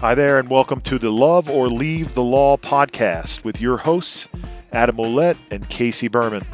Hi there, and welcome to the Love or Leave the Law podcast with your hosts, Adam Ouellette and Casey Berman.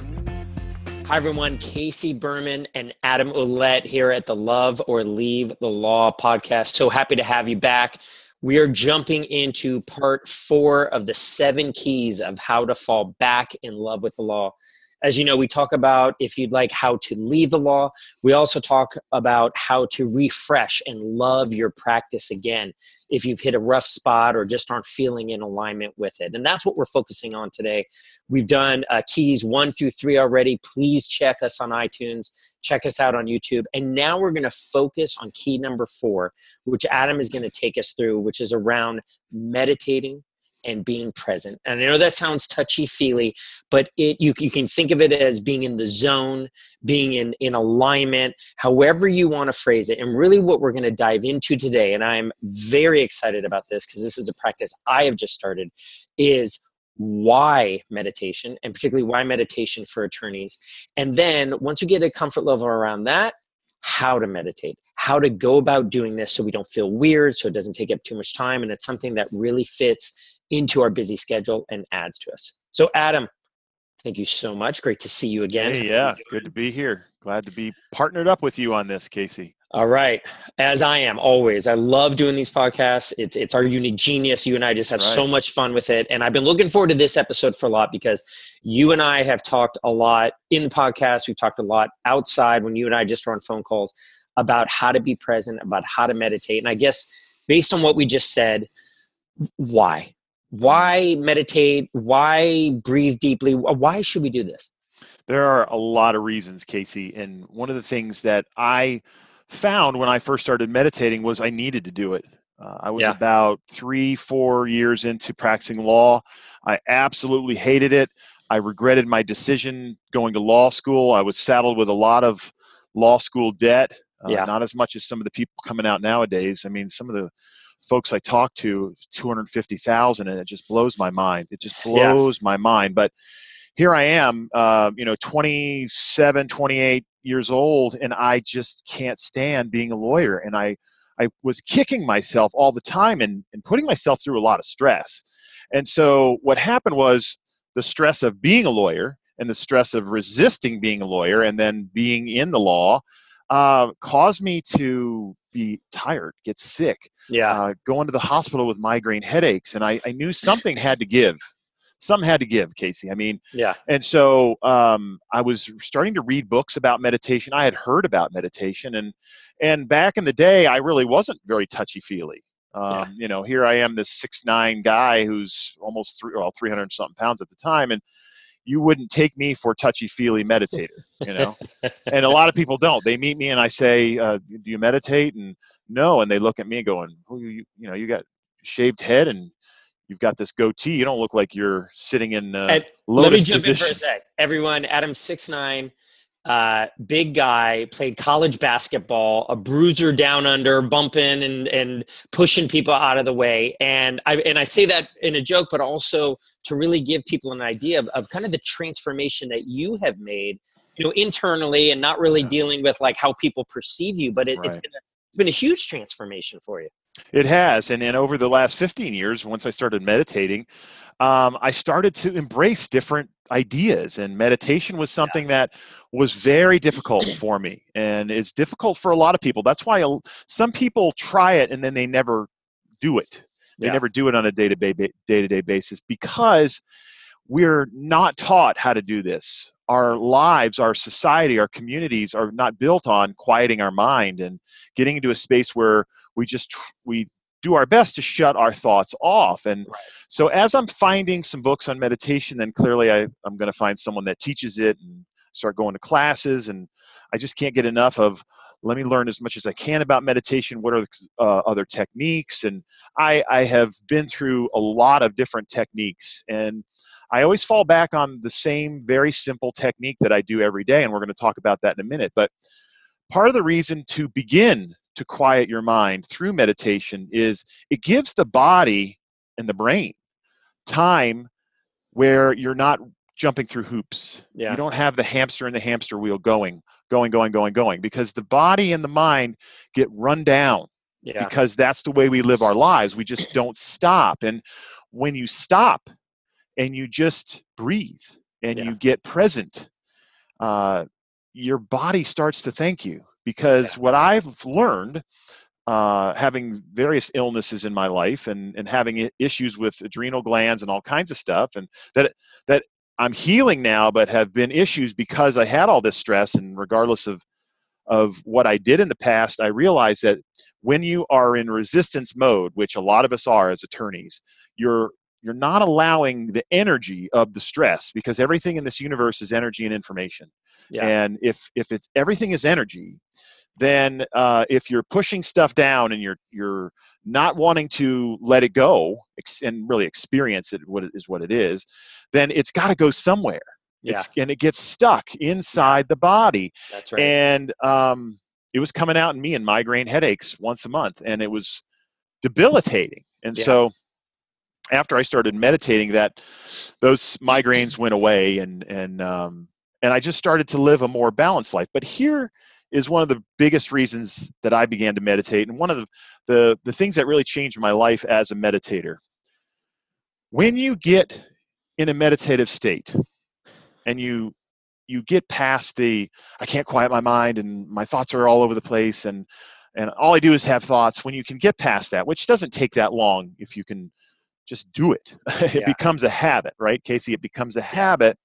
Hi, everyone. Casey Berman and Adam Ouellette here at the Love or Leave the Law podcast. So happy to have you back. We are jumping into part four of the seven keys of how to fall back in love with the law. As you know, we talk about if you'd like how to leave the law. We also talk about how to refresh and love your practice again if you've hit a rough spot or just aren't feeling in alignment with it. And that's what we're focusing on today. We've done uh, keys one through three already. Please check us on iTunes, check us out on YouTube. And now we're going to focus on key number four, which Adam is going to take us through, which is around meditating and being present. And I know that sounds touchy feely, but it you, you can think of it as being in the zone, being in, in alignment, however you want to phrase it. And really, what we're going to dive into today, and I'm very excited about this because this is a practice I have just started, is why meditation and particularly why meditation for attorneys. And then once we get a comfort level around that, how to meditate, how to go about doing this so we don't feel weird, so it doesn't take up too much time, and it's something that really fits into our busy schedule and adds to us. So, Adam, thank you so much. Great to see you again. Hey, yeah, good to be here. Glad to be partnered up with you on this, Casey. All right, as I am always. I love doing these podcasts. It's it's our unique genius. You and I just have right. so much fun with it, and I've been looking forward to this episode for a lot because you and I have talked a lot in the podcast. We've talked a lot outside when you and I just were on phone calls about how to be present, about how to meditate, and I guess based on what we just said, why why meditate? Why breathe deeply? Why should we do this? There are a lot of reasons casey and one of the things that i found when i first started meditating was i needed to do it. Uh, i was yeah. about three four years into practicing law. I absolutely hated it. I regretted my decision going to law school. I was saddled with a lot of law school debt uh, yeah. not as much as some of the people coming out nowadays. I mean some of the folks I talk to, 250,000, and it just blows my mind. It just blows yeah. my mind. But here I am, uh, you know, 27, 28 years old, and I just can't stand being a lawyer. And I, I was kicking myself all the time and, and putting myself through a lot of stress. And so what happened was the stress of being a lawyer and the stress of resisting being a lawyer and then being in the law uh, caused me to be tired, get sick, yeah, uh, go into the hospital with migraine headaches, and I, I knew something had to give. Something had to give, Casey. I mean, yeah. And so um, I was starting to read books about meditation. I had heard about meditation, and and back in the day, I really wasn't very touchy feely. Um, yeah. You know, here I am, this six nine guy who's almost three, well, three hundred something pounds at the time, and you wouldn't take me for touchy feely meditator, you know. and a lot of people don't. They meet me and I say, uh, "Do you meditate?" And no, and they look at me going, "Oh, you, you know, you got shaved head and you've got this goatee. You don't look like you're sitting in uh, lotus Let me jump position. in for a sec. Everyone, Adam six nine uh, big guy, played college basketball, a bruiser down under, bumping and and pushing people out of the way. And I and I say that in a joke, but also to really give people an idea of, of kind of the transformation that you have made, you know, internally and not really yeah. dealing with like how people perceive you, but it, right. it's been a, it's been a huge transformation for you. It has, and and over the last fifteen years, once I started meditating, um, I started to embrace different ideas and meditation was something yeah. that was very difficult for me and it's difficult for a lot of people that's why some people try it and then they never do it they yeah. never do it on a day-to-day day-to-day basis because we're not taught how to do this our lives our society our communities are not built on quieting our mind and getting into a space where we just we do our best to shut our thoughts off. And right. so as I'm finding some books on meditation, then clearly I, I'm going to find someone that teaches it and start going to classes. And I just can't get enough of let me learn as much as I can about meditation. What are the uh, other techniques? And I, I have been through a lot of different techniques. And I always fall back on the same very simple technique that I do every day. And we're going to talk about that in a minute. But part of the reason to begin to quiet your mind through meditation is it gives the body and the brain time where you're not jumping through hoops. Yeah. You don't have the hamster in the hamster wheel going going, going, going, going, because the body and the mind get run down Yeah. because that's the way we live our lives. We just don't stop. And when you stop and you just breathe and Yeah. you get present, uh, your body starts to thank you. Because what I've learned, uh, having various illnesses in my life and, and having issues with adrenal glands and all kinds of stuff, and that that I'm healing now, but have been issues because I had all this stress, and regardless of of what I did in the past, I realized that when you are in resistance mode, which a lot of us are as attorneys, you're you're not allowing the energy of the stress because everything in this universe is energy and information. Yeah. And if if it's everything is energy, then uh, if you're pushing stuff down and you're you're not wanting to let it go ex- and really experience it, what it is what it is, then it's got to go somewhere. Yeah. It's, and it gets stuck inside the body That's right. and um, it was coming out in me in migraine headaches once a month and it was debilitating and Yeah. so after i started meditating that those migraines went away and and um, and i just started to live a more balanced life but here is one of the biggest reasons that i began to meditate and one of the the, the things that really changed my life as a meditator. When you get in a meditative state and you you get past the I can't quiet my mind and my thoughts are all over the place and and all I do is have thoughts when you can get past that which doesn't take that long if you can just do it. It Yeah. becomes a habit right Casey? It becomes a habit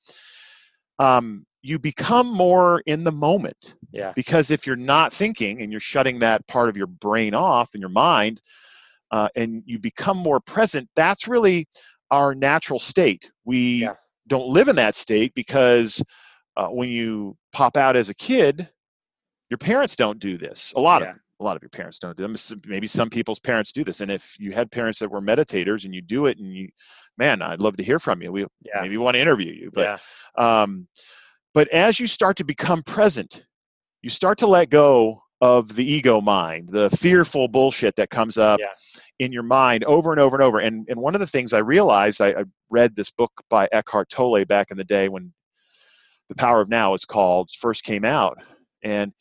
um, you become more in the moment yeah. because if you're not thinking and you're shutting that part of your brain off and your mind uh, and you become more present that's really our natural state we Yeah. don't live in that state because uh, when you pop out as a kid your parents don't do this a lot Yeah. of a lot of your parents don't do this maybe some people's parents do this and if you had parents that were meditators and you do it and you man i'd love to hear from you we Yeah. maybe want to interview you but um, but as you start to become present, you start to let go of the ego mind, the fearful bullshit that comes up Yeah. in your mind over and over and over. And, and one of the things I realized, I, I read this book by Eckhart Tolle back in the day when The Power of Now is called, first came out. And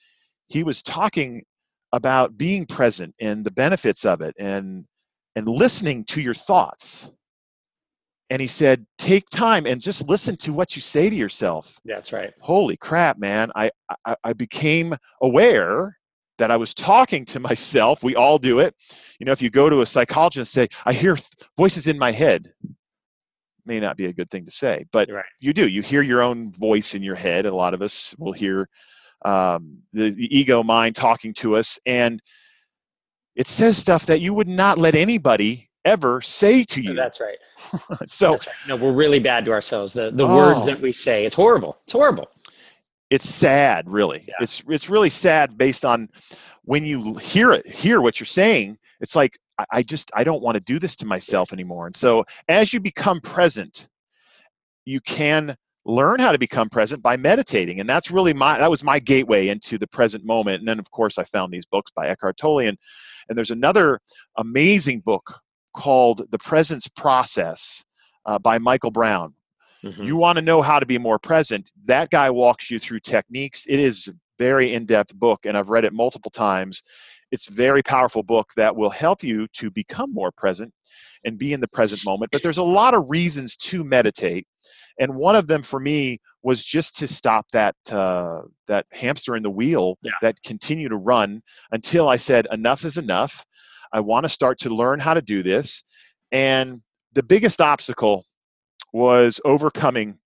he was talking about being present and the benefits of it and and listening to your thoughts. And he said, take time and just listen to what you say to yourself. That's right. holy crap man. I, I i became aware that i was talking to myself. We all do it. You know if you go to a psychologist and say i hear th- voices in my head may not be a good thing to say but Right. you do. You hear your own voice in your head. A lot of us will hear um, the, the ego mind talking to us and it says stuff that you would not let anybody ever say to oh, you That's right. so That's right. No, we're really bad to ourselves. The the oh. words Oh. that we say. It's horrible. It's horrible. it's sad really Yeah. it's it's really sad based on when you hear it hear what you're saying it's like I, I just i don't want to do this to myself anymore and so as you become present you can learn how to become present by meditating and that's really my that was my gateway into the present moment and then of course i found these books by eckhart tolle and, and there's another amazing book called the presence process uh, by michael brown Mhm. you want to know how to be more present that guy walks you through techniques it is a very in-depth book and i've read it multiple times it's a very powerful book that will help you to become more present and be in the present moment but there's a lot of reasons to meditate and one of them for me was just to stop that uh, that hamster in the wheel Yeah. that continue to run until i said enough is enough i want to start to learn how to do this and the biggest obstacle was overcoming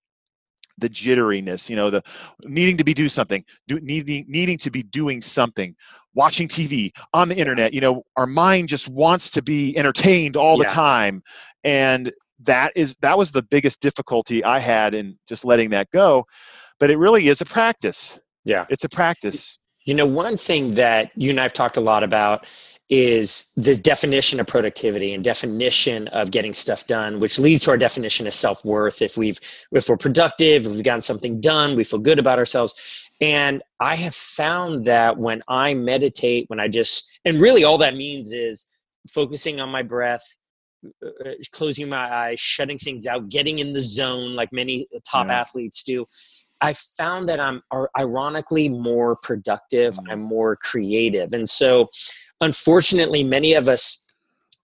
the jitteriness you know the needing to be do something do, needing needing to be doing something watching tv on the internet you know our mind just wants to be entertained all the time and that is that was the biggest difficulty i had in just letting that go but it really is a practice. Yeah. it's a practice. You know, one thing that you and I've talked a lot about is this definition of productivity and definition of getting stuff done, which leads to our definition of self worth. If we've if we're productive, if we've gotten something done, we feel good about ourselves. And I have found that when I meditate, when I just and really all that means is focusing on my breath, uh, closing my eyes, shutting things out, getting in the zone like many top Yeah. athletes do. I found that I'm ironically more productive, mm. I'm more creative. And so, unfortunately, many of us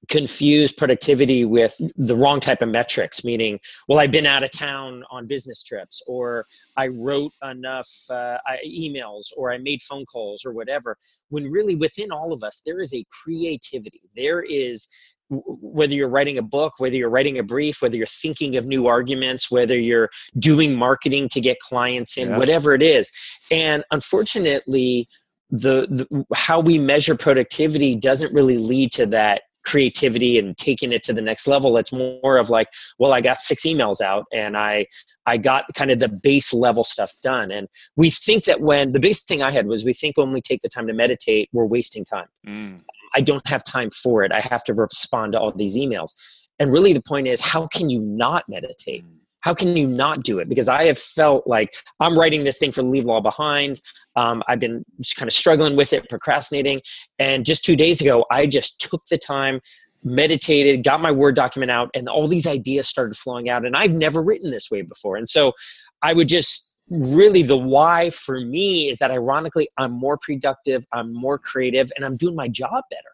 confuse productivity with the wrong type of metrics meaning well i've been out of town on business trips or i wrote enough uh, emails or i made phone calls or whatever when really within all of us there is a creativity there is whether you're writing a book, whether you're writing a brief, whether you're thinking of new arguments, whether you're doing marketing to get clients in, yeah. whatever it is. And unfortunately, the, the, how we measure productivity doesn't really lead to that creativity and taking it to the next level. It's more of like well i got six emails out and i i got kind of the base level stuff done. And we think that when the base thing i had was we think when we take the time to meditate we're wasting time. Mm. i don't have time for it. I have to respond to all these emails. And really the point is how can you not meditate? Mm how can you not do it? Because I have felt like I'm writing this thing for Leave Law Behind. Um, I've been just kind of struggling with it, procrastinating. And just two days ago, I just took the time, meditated, got my Word document out, and all these ideas started flowing out. And I've never written this way before. And so I would just really the why for me is that ironically, I'm more productive, I'm more creative, and I'm doing my job better.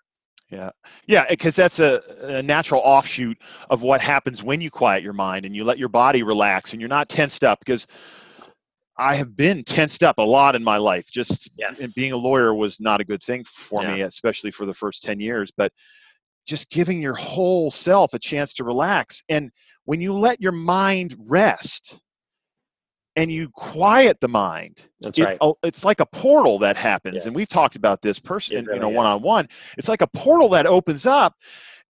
Yeah. Yeah, eh, because that's a, a, natural offshoot of what happens when you quiet your mind and you let your body relax and you're not tensed up because I have been tensed up a lot in my life. Just yeah. being a lawyer was not a good thing for yeah. me, especially for the first 10 years, but just giving your whole self a chance to relax. And when you let your mind rest, and you quiet the mind. That's it, right. It's like a portal that happens, yeah. and we've talked about this person, really you know, one on one. It's like a portal that opens up,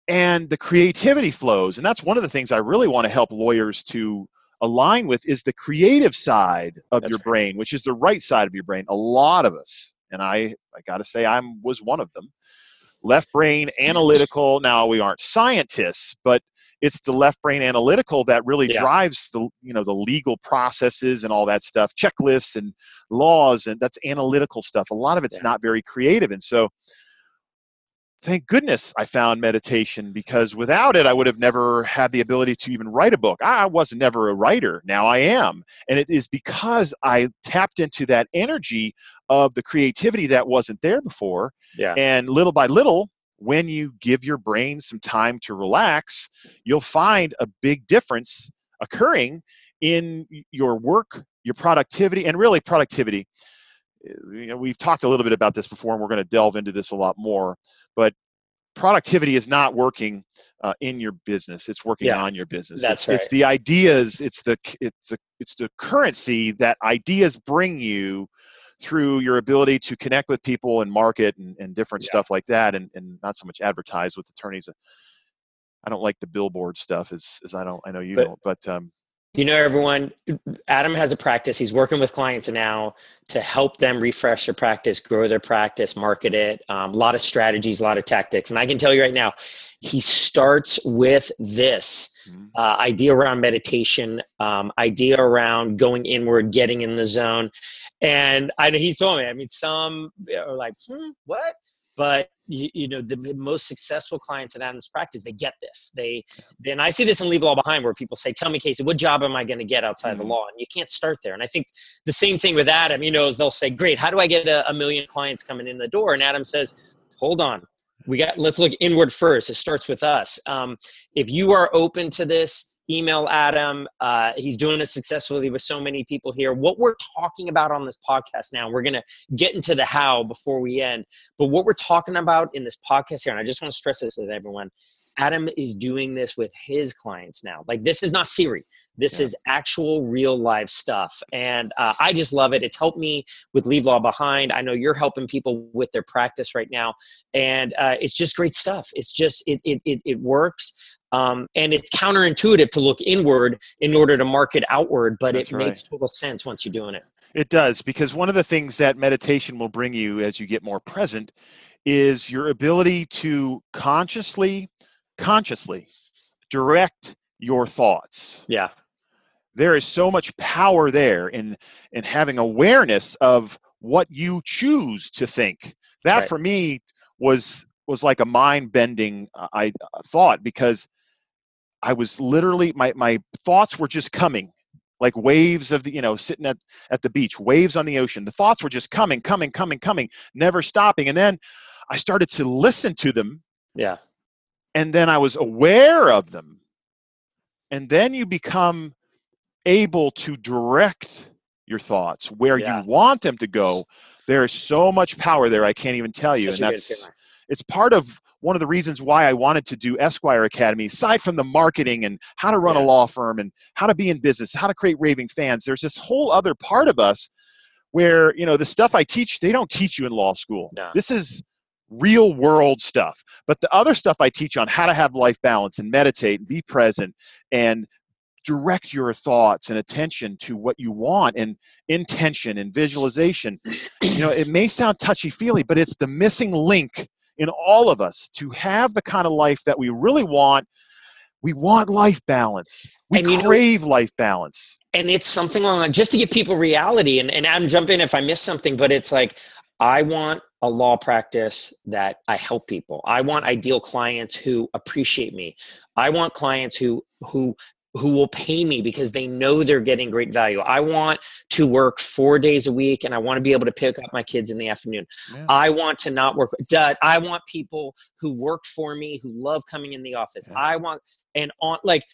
and the creativity flows. And that's one of the things I really want to help lawyers to align with is the creative side of that's your right. brain, which is the right side of your brain. A lot of us, and I, I got to say, I was one of them. Left brain, analytical. Now we aren't scientists, but it's the left brain analytical that really yeah. drives the you know the legal processes and all that stuff checklists and laws and that's analytical stuff a lot of it's yeah. not very creative and so thank goodness i found meditation because without it i would have never had the ability to even write a book i was never a writer now i am and it is because i tapped into that energy of the creativity that wasn't there before yeah. and little by little when you give your brain some time to relax, you'll find a big difference occurring in your work, your productivity, and really productivity. Eh, you know, we've talked a little bit about this before, and we're going to delve into this a lot more. But productivity is not working uh, in your business; it's working yeah, on your business. That's it's, right. It's the ideas. It's the it's the it's the currency that ideas bring you through your ability to connect with people and market and, and different yeah. stuff like that and, and not so much advertise with attorneys i don't like the billboard stuff as, as i don't i know you but, don't but um, you know everyone adam has a practice he's working with clients now to help them refresh their practice grow their practice market it um, a lot of strategies a lot of tactics and i can tell you right now he starts with this mm-hmm. uh, idea around meditation um, idea around going inward getting in the zone. And I know he's told me i mean some are like hmm, what? But you, you, know the most successful clients in adam's practice they get this. They then i see this in leave law behind where people say tell me casey what job am i going to get outside mm-hmm. the law? And you can't start there. And i think the same thing with adam you know is they'll say great how do i get a, a million clients coming in the door? And adam says hold on we got let's look inward first it starts with us um, if you are open to this email Adam. Uh, he's doing it successfully with so many people here. What we're talking about on this podcast now, we're going to get into the how before we end. But what we're talking about in this podcast here, and I just want to stress this with everyone Adam is doing this with his clients now. Like, this is not theory, this yeah. is actual real life stuff. And uh, I just love it. It's helped me with Leave Law Behind. I know you're helping people with their practice right now. And uh, it's just great stuff. It's just, it, it, it, it works. Um, and it's counterintuitive to look inward in order to market outward, but That's it right. makes total sense once you're doing it. It does, because one of the things that meditation will bring you as you get more present is your ability to consciously, consciously direct your thoughts. Yeah. There is so much power there in in having awareness of what you choose to think. That right. for me was was like a mind bending uh, I uh, thought because I was literally my my thoughts were just coming like waves of the you know sitting at at the beach waves on the ocean the thoughts were just coming coming coming coming never stopping and then i started to listen to them yeah and then i was aware of them and then you become able to direct your thoughts where Yeah. you want them to go there is so much power there i can't even tell you Such and that's it's part of one of the reasons why I wanted to do Esquire Academy, aside from the marketing and how to run a law firm and how to be in business, how to create raving fans. There's this whole other part of us where, you know, the stuff I teach, they don't teach you in law school. No. This is real world stuff. But the other stuff I teach on how to have life balance and meditate and be present and direct your thoughts and attention to what you want and intention and visualization. You know it may sound touchy feely but it's the missing link in all of us to have the kind of life that we really want. We want life balance. We And you know- crave life balance. And it's something along just to give people reality and, and adam jump in if i miss something but it's like i want a law practice that i help people. I want ideal clients who appreciate me. I want clients who who who will pay me because they know they're getting great value. I want to work four days a week and i want to be able to pick up my kids in the afternoon. Yeah. i want to not work i want people who work for me who love coming in the office. Yeah. i want and on like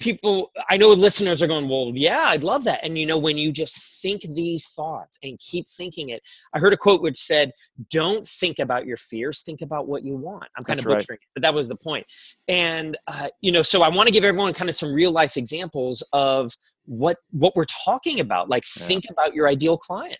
people i know listeners are going well yeah i'd love that and you know when you just think these thoughts and keep thinking it i heard a quote which said don't think about your fears think about what you want i'm kind That's of right. butchering it but that was the point and uh, you know so i want to give everyone kind of some real life examples of what what we're talking about like Yeah. think about your ideal client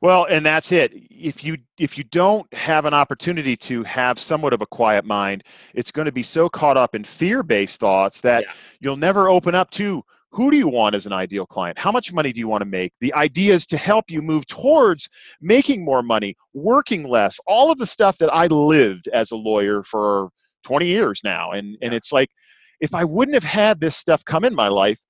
well and that's it. If you if you don't have an opportunity to have somewhat of a quiet mind it's going to be so caught up in fear-based thoughts that Yeah. you'll never open up to who do you want as an ideal client? How much money do you want to make? The ideas to help you move towards making more money working less all of the stuff that i lived as a lawyer for 20 years now. And and it's like if i wouldn't have had this stuff come in my life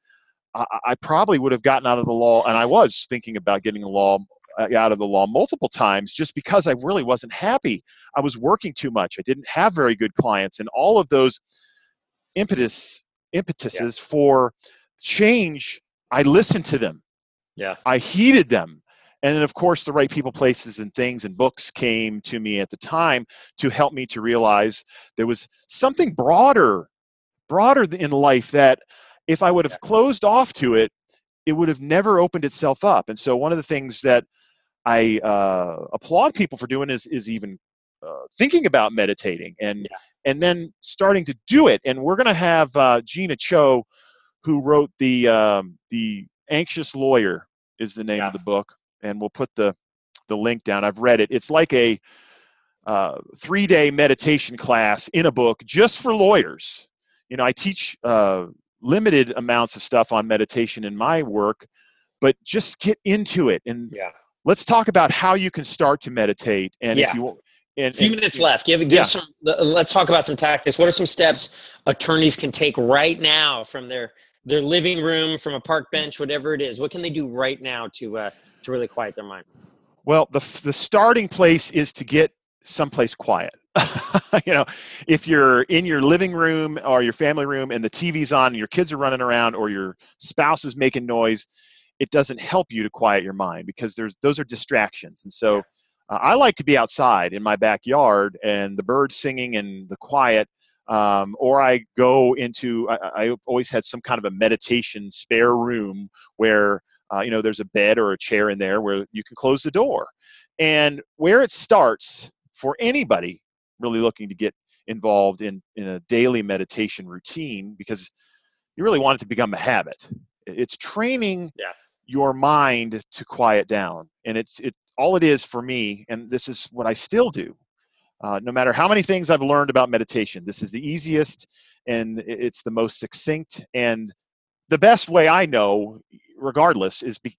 I, I probably would have gotten out of the law and i was thinking about getting the law Uh, out of the law multiple times just because I really wasn't happy. I was working too much. I didn't have very good clients, and all of those impetus impetuses for change. I listened to them. yeah I heeded them. And then, of course, the right people, places, and things and books came to me at the time to help me to realize there was something broader, broader in life that if I would have closed off to it, it would have never opened itself up. And so, one of the things that I uh, applaud people for doing is is even uh, thinking about meditating and Yeah. and then starting to do it. And we're going to have uh, Jeena Cho, who wrote the um, the Anxious Lawyer is the name Yeah. of the book, and we'll put the the link down. I've read it. It's like a uh, three day meditation class in a book just for lawyers. You know, I teach uh, limited amounts of stuff on meditation in my work, but just get into it and yeah let's talk about how you can start to meditate. And Yeah. if you and, a few and- minutes left give, give Yeah. some let's talk about some tactics what are some steps attorneys can take right now from their their living room from a park bench whatever it is what can they do right now to uh to really quiet their mind Well, the the starting place is to get someplace quiet. you know, if you're in your living room or your family room and the TV's on and your kids are running around or your spouse is making noise, it doesn't help you to quiet your mind because there's those are distractions. And so uh, I like to be outside in my backyard and the birds singing and the quiet. Um, or I go into, I, I always had some kind of a meditation spare room where uh, you know there's a bed or a chair in there where you can close the door and where it starts for anybody really looking to get involved in in a daily meditation routine because you really want it to become a habit it's training Yeah. Your mind to quiet down and it's it all it is for me and this is what i still do uh, no matter how many things i've learned about meditation this is the easiest and it's the most succinct and the best way i know regardless is be,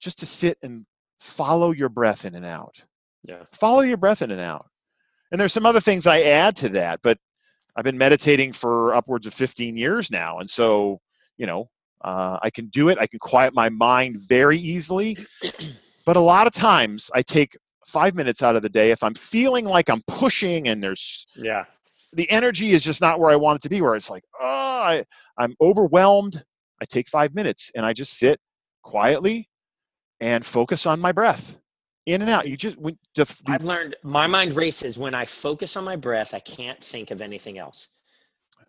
just to sit and follow your breath in and out. Yeah. Follow your breath in and out. And there's some other things i add to that but i've been meditating for upwards of 15 years now and so you know uh, i can do it i can quiet my mind very easily but a lot of times i take five minutes out of the day if i'm feeling like i'm pushing and there's yeah the energy is just not where I want it to be. Where it's like, oh, I, I'm overwhelmed. I take five minutes and I just sit quietly and focus on my breath in and out. You just, when, the, I've learned my mind races when I focus on my breath, I can't think of anything else.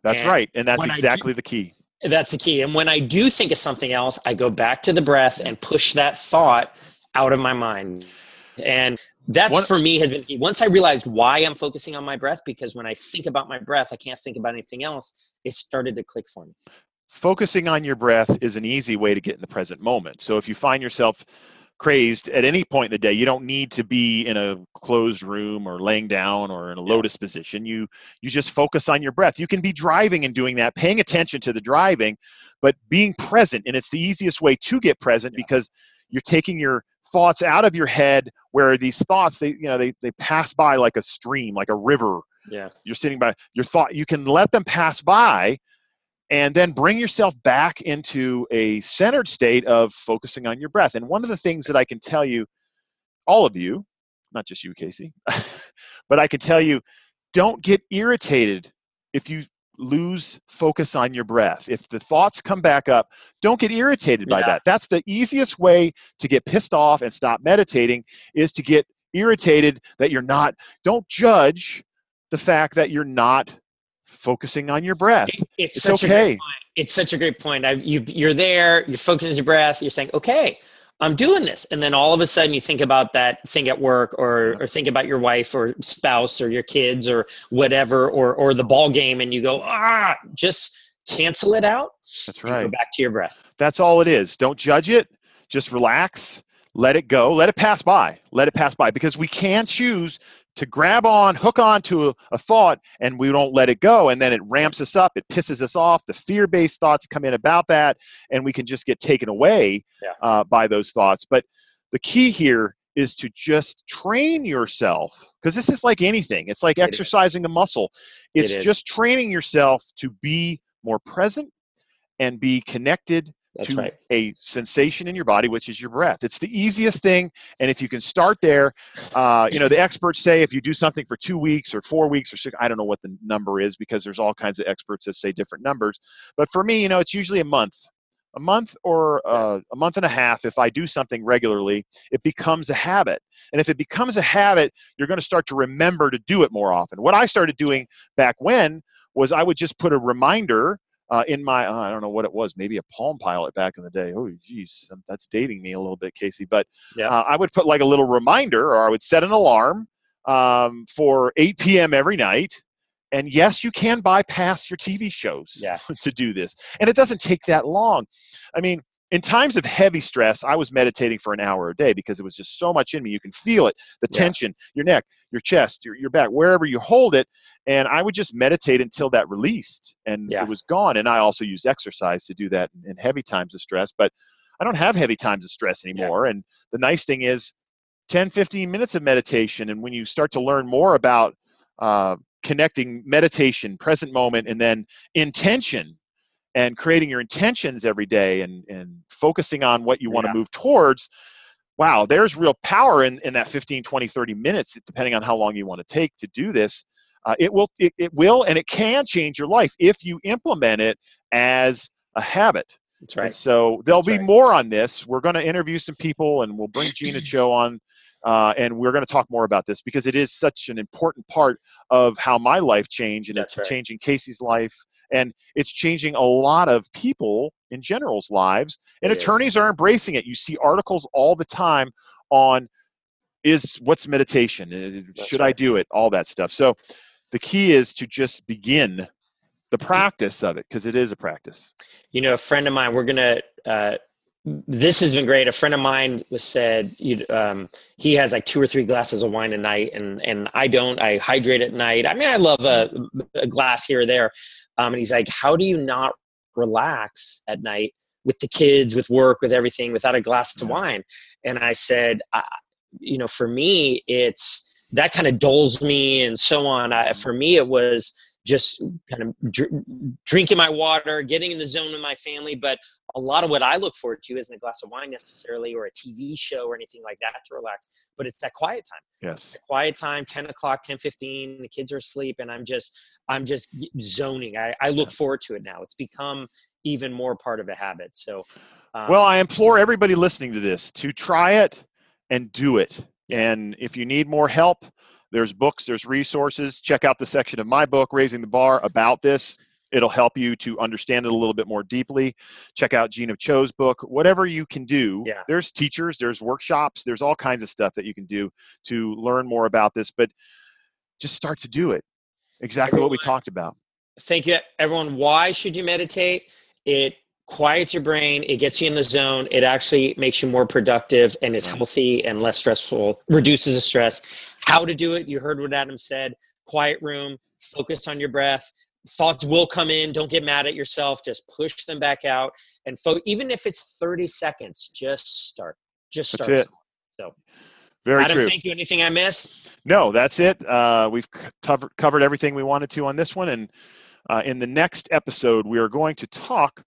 that's and right. And that's I do- exactly the key. That's the key. And when I do think of something else, I go back to the breath and push that thought out of my mind. And that's One- for me has been key. Once I realized why I'm focusing on my breath, because when I think about my breath, I can't think about anything else, it started to click for me. focusing on your breath is an easy way to get in the present moment. So if you find yourself crazed at any point in the day, you don't need to be in a closed room or laying down or in a lotus position. You you just focus on your breath. You can be driving and doing that, paying attention to the driving, but being present and it's the easiest way to get present Yeah. because you're taking your thoughts out of your head where these thoughts they you know they they pass by like a stream, like a river Yeah. you're sitting by your thought you can let them pass by and then bring yourself back into a centered state of focusing on your breath. And one of the things that i can tell you all of you not just you casey but i can tell you don't get irritated if you lose focus on your breath. If the thoughts come back up don't get irritated by Yeah. that. That's the easiest way to get pissed off and stop meditating is to get irritated that you're not don't judge the fact that you're not focusing on your breath. It- it's, It's such a okay. great point. It's such a great point. I, you, you're there, you're focusing your breath, you're saying, okay, I'm doing this. And then all of a sudden you think about that thing at work or, Yeah. or think about your wife or spouse or your kids or whatever, or, or the ball game and you go, ah, just cancel it out That's and go back to your breath. That's all it is. Don't judge it. Just relax. Let it go. Let it pass by. Let it pass by because we can choose to grab on, hook on to a, a thought, and we don't let it go. And then it ramps us up. It pisses us off. The fear based thoughts come in about that, and we can just get taken away Yeah. uh, by those thoughts. But the key here is to just train yourself because this is like anything, it's like It is. exercising a muscle. It's is. just training yourself to be more present and be connected That's to right. a sensation in your body, which is your breath. It's the easiest thing, and if you can start there, uh, you know the experts say if you do something for two weeks or four weeks or six, I don't know what the number is because there's all kinds of experts that say different numbers. But for me, you know, it's usually a month, a month or uh, a month and a half. If I do something regularly, it becomes a habit, and if it becomes a habit, you're going to start to remember to do it more often. What I started doing back when was I would just put a reminder uh, in my uh, I don't know what it was, maybe a Palm Pilot back in the day. Oh, geez, um, that's dating me a little bit, Casey. But Yeah. uh, I would put like a little reminder, or I would set an alarm um, for 8 p.m. every night. And yes, you can bypass your TV shows Yeah. to do this, and it doesn't take that long. I mean, in times of heavy stress, I was meditating for an hour a day because it was just so much in me. You can feel it, the Yeah. tension, your neck, your chest, your, your back, wherever you hold it. And I would just meditate until that released and Yeah. it was gone. And I also use exercise to do that in- in heavy times of stress, but I don't have heavy times of stress anymore. And the nice thing is 10, 15 minutes of meditation. And when you start to learn more about uh, connecting meditation, present moment, and then intention and creating your intentions every day and, and focusing on what you want to Yeah. move towards, wow, there's real power in, in that 15, 20, 30 minutes, depending on how long you want to take to do this. Uh, it will, it, it will, and it can change your life if you implement it as a habit. That's And right. so there'll That's be right. more on this. We're going to interview some people, and we'll bring Jeena Cho on, uh, and we're going to talk more about this because it is such an important part of how my life changed, and That's it's right. changing Casey's life, and it's changing a lot of people in general's lives. And It is. attorneys are embracing it. You see articles all the time on is what's meditation? That's Should I do it? All that stuff. So the key is to just begin the practice of it because it is a practice. you know a friend of mine we're gonna uh, this has been great a friend of mine was said um, he has like two or three glasses of wine a night and and i don't i hydrate at night i mean i love a, a glass here or there um, and he's like how do you not relax at night with the kids with work with everything without a glass of wine? And i said I, you know for me it's that kind of dulls me and so on. I, for me it was just kind of dr- drinking my water, getting in the zone with my family, but a lot of what I look forward to isn't a glass of wine necessarily or a TV show or anything like that to relax, but it's that quiet time. Yes. Quiet time, 10 o'clock, 10 15, the kids are asleep and I'm just, I'm just zoning. I, I look forward to it now. It's become even more part of a habit. So, um, well, I implore everybody listening to this to try it and do it. And if you need more help, there's books, there's resources. Check out the section of my book, Raising the Bar, about this. It'll help you to understand it a little bit more deeply. Check out Jeena Cho's book. Whatever you can do, yeah. there's teachers, there's workshops, there's all kinds of stuff that you can do to learn more about this. But just start to do it. Exactly everyone, what we talked about. Thank you, everyone. Why should you meditate? It quiets your brain it gets you in the zone it actually makes you more productive and is mm-hmm. healthy and less stressful reduces the stress how to do it you heard what adam said quiet room focus on your breath thoughts will come in don't get mad at yourself just push them back out and fo- even if it's 30 seconds just start just start that's it so. Very adam true. thank you anything i missed no that's it. Uh, we've covered covered everything we wanted to on this one and uh, in the next episode we are going to talk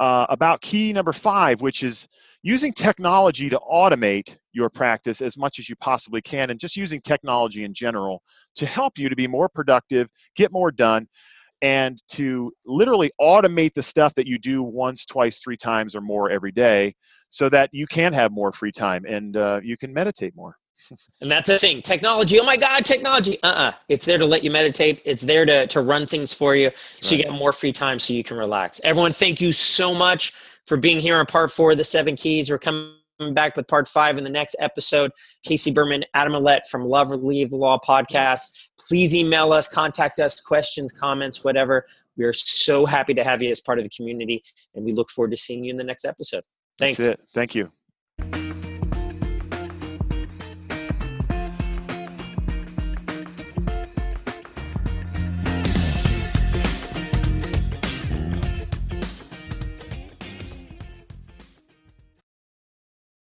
uh, about key number five, which is using technology to automate your practice as much as you possibly can, and just using technology in general to help you to be more productive, get more done, and to literally automate the stuff that you do once, twice, three times, or more every day so that you can have more free time and uh, you can meditate more. and that's the thing. Technology oh my god technology. Uh-uh. It's there to let you meditate. It's there to, to run things for you that's so right. you get more free time so you can relax. Everyone thank you so much for being here on part four of the seven keys. We're coming back with part five in the next episode. Casey berman adam Ouellette from love or leave the law podcast. Please email us contact us questions comments whatever. We are so happy to have you as part of the community and we look forward to seeing you in the next episode. Thanks. That's it. thank you